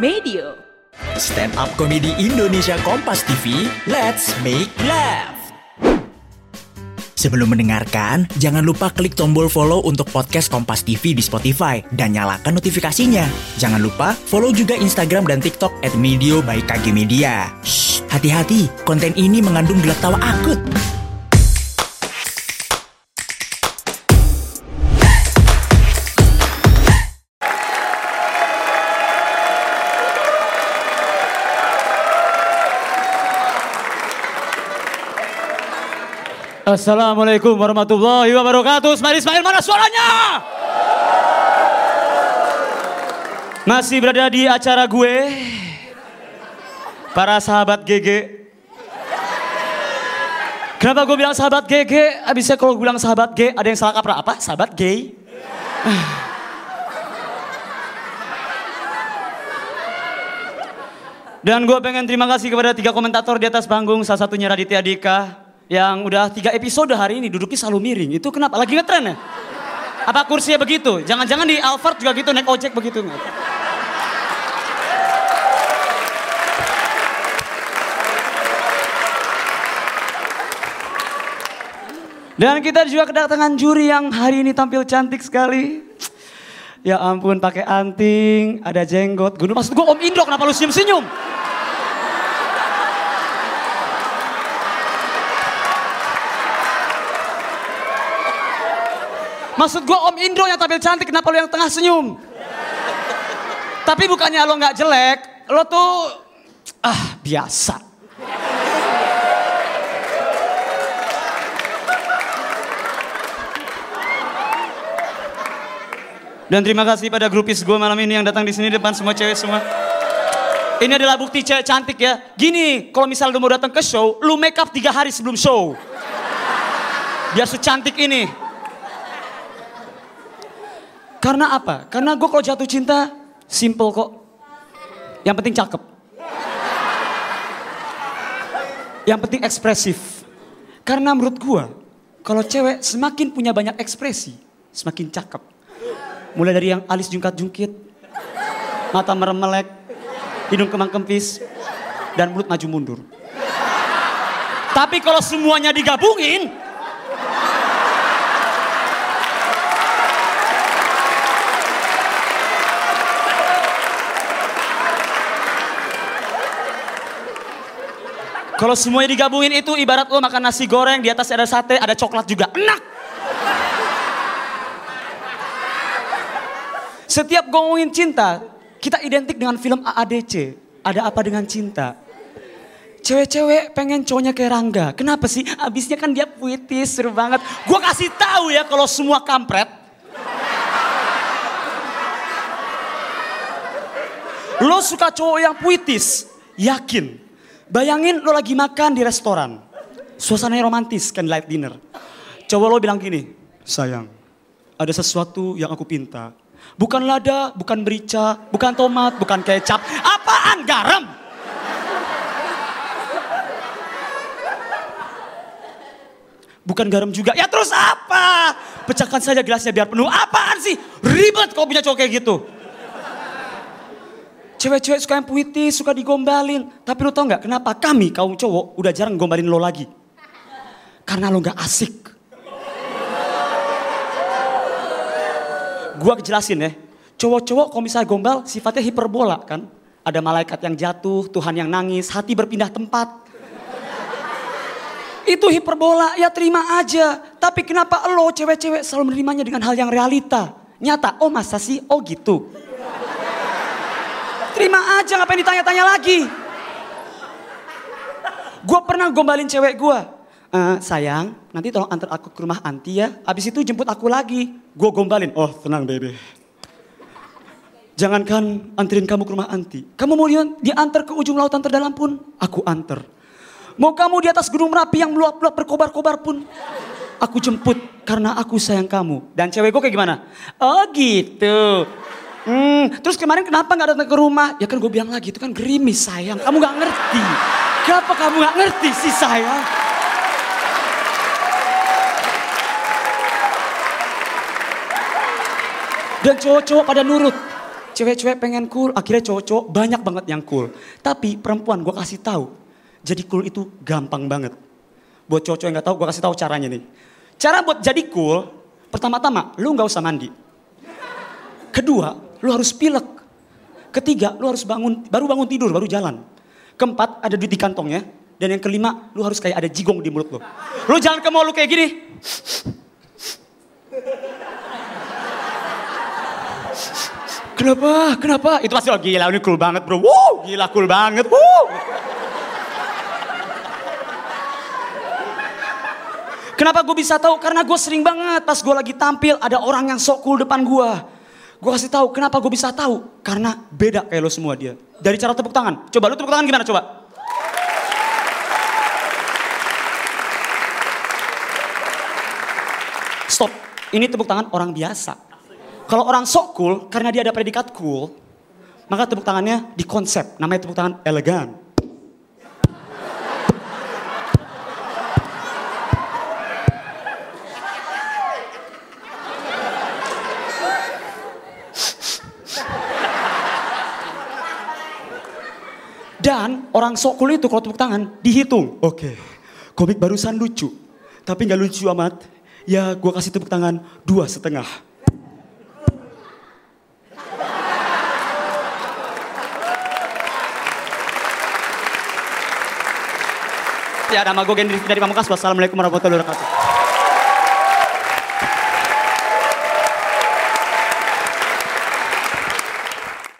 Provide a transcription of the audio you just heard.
Medio. Stand up komedi Indonesia Kompas TV, let's make laugh. Sebelum mendengarkan, jangan lupa klik tombol follow untuk podcast Kompas TV di Spotify dan nyalakan notifikasinya. Jangan lupa follow juga Instagram dan TikTok at Medio by KG Media. Hati-hati, konten ini mengandung gelak tawa akut. Assalamualaikum warahmatullahi wabarakatuh. Ismail Ismail mana suaranya? Masih berada di acara gue. Para sahabat GG. Kenapa gue bilang sahabat GG? Abisnya kalau gue bilang sahabat G, ada yang salah kaprah apa? Sahabat gay. Dan gue pengen terima kasih kepada tiga komentator di atas panggung, salah satunya Raditya Dika yang udah tiga episode hari ini duduknya selalu miring. Itu kenapa? Lagi ngetren ya? Apa kursinya begitu? Jangan-jangan di Alphard juga gitu naik ojek begitu. Dan kita juga kedatangan juri yang hari ini tampil cantik sekali. Ya ampun pakai anting, ada jenggot. Gunung maksud gue Om Indro kenapa lu senyum-senyum? Maksud gue Om Indro yang tampil cantik, kenapa lo yang tengah senyum? Tapi bukannya lo nggak jelek, lo tuh ah biasa. Dan terima kasih pada grupis gue malam ini yang datang di sini depan semua cewek semua. Ini adalah bukti cewek cantik ya. Gini, kalau misal lu mau datang ke show, lu make up tiga hari sebelum show. Biar secantik ini. Karena apa? Karena gue kalau jatuh cinta, simple kok. Yang penting cakep. Yang penting ekspresif. Karena menurut gue, kalau cewek semakin punya banyak ekspresi, semakin cakep. Mulai dari yang alis jungkat-jungkit, mata meremelek, hidung kemang kempis, dan mulut maju mundur. Tapi kalau semuanya digabungin, Kalau semuanya digabungin itu ibarat lo makan nasi goreng, di atas ada sate, ada coklat juga. Enak! Setiap ngomongin cinta, kita identik dengan film AADC. Ada apa dengan cinta? Cewek-cewek pengen cowoknya kayak Rangga. Kenapa sih? Abisnya kan dia puitis, seru banget. Gue kasih tahu ya kalau semua kampret. Lo suka cowok yang puitis, yakin. Bayangin lo lagi makan di restoran. Suasananya romantis, candlelight dinner. Coba lo bilang gini, sayang, ada sesuatu yang aku pinta. Bukan lada, bukan merica, bukan tomat, bukan kecap. Apaan garam? Bukan garam juga. Ya terus apa? Pecahkan saja gelasnya biar penuh. Apaan sih? Ribet kau punya cowok kayak gitu. Cewek-cewek suka yang puitis, suka digombalin. Tapi lo tau gak kenapa kami kaum cowok udah jarang gombalin lo lagi? Karena lo gak asik. Gua jelasin ya. Cowok-cowok kalau misalnya gombal sifatnya hiperbola kan. Ada malaikat yang jatuh, Tuhan yang nangis, hati berpindah tempat. Itu hiperbola, ya terima aja. Tapi kenapa lo cewek-cewek selalu menerimanya dengan hal yang realita? Nyata, oh masa sih? Oh gitu. Terima aja ngapain ditanya-tanya lagi. Gue pernah gombalin cewek gue. "Eh, sayang, nanti tolong antar aku ke rumah anti ya. Abis itu jemput aku lagi. Gue gombalin. Oh tenang bebe. Jangankan anterin kamu ke rumah anti. Kamu mau dia, diantar ke ujung lautan terdalam pun, aku antar. Mau kamu di atas gunung Merapi yang meluap-luap berkobar-kobar pun, aku jemput karena aku sayang kamu. Dan cewek gue kayak gimana? Oh gitu. Hmm, terus kemarin kenapa nggak datang ke rumah? Ya kan gue bilang lagi itu kan gerimis sayang. Kamu nggak ngerti. Kenapa kamu nggak ngerti sih sayang? Dan cowok-cowok pada nurut. Cewek-cewek pengen cool, akhirnya cowok-cowok banyak banget yang cool. Tapi perempuan gue kasih tahu, jadi cool itu gampang banget. Buat cowok-cowok yang gak tahu, gue kasih tahu caranya nih. Cara buat jadi cool, pertama-tama lu nggak usah mandi. Kedua, lu harus pilek. Ketiga, lu harus bangun, baru bangun tidur, baru jalan. Keempat, ada duit di kantongnya. Dan yang kelima, lu harus kayak ada jigong di mulut lu. Lu jangan ke mall lu kayak gini. Kenapa? Kenapa? Itu pasti oh gila ini cool banget bro. Wow, gila cool banget. Wow. Kenapa gue bisa tahu? Karena gue sering banget pas gue lagi tampil ada orang yang sok cool depan gue. Gue kasih tahu. Kenapa gue bisa tahu? Karena beda kayak lo semua dia. Dari cara tepuk tangan. Coba lu tepuk tangan gimana coba? Stop. Ini tepuk tangan orang biasa. Kalau orang sok cool, karena dia ada predikat cool, maka tepuk tangannya di konsep. Namanya tepuk tangan elegan. Dan orang sok cool itu kalau tepuk tangan dihitung. Oke, komik barusan lucu. Tapi nggak lucu amat. Ya gue kasih tepuk tangan dua setengah. Ya, nama gue Gendri dari Pamungkas. Wassalamualaikum warahmatullahi wabarakatuh.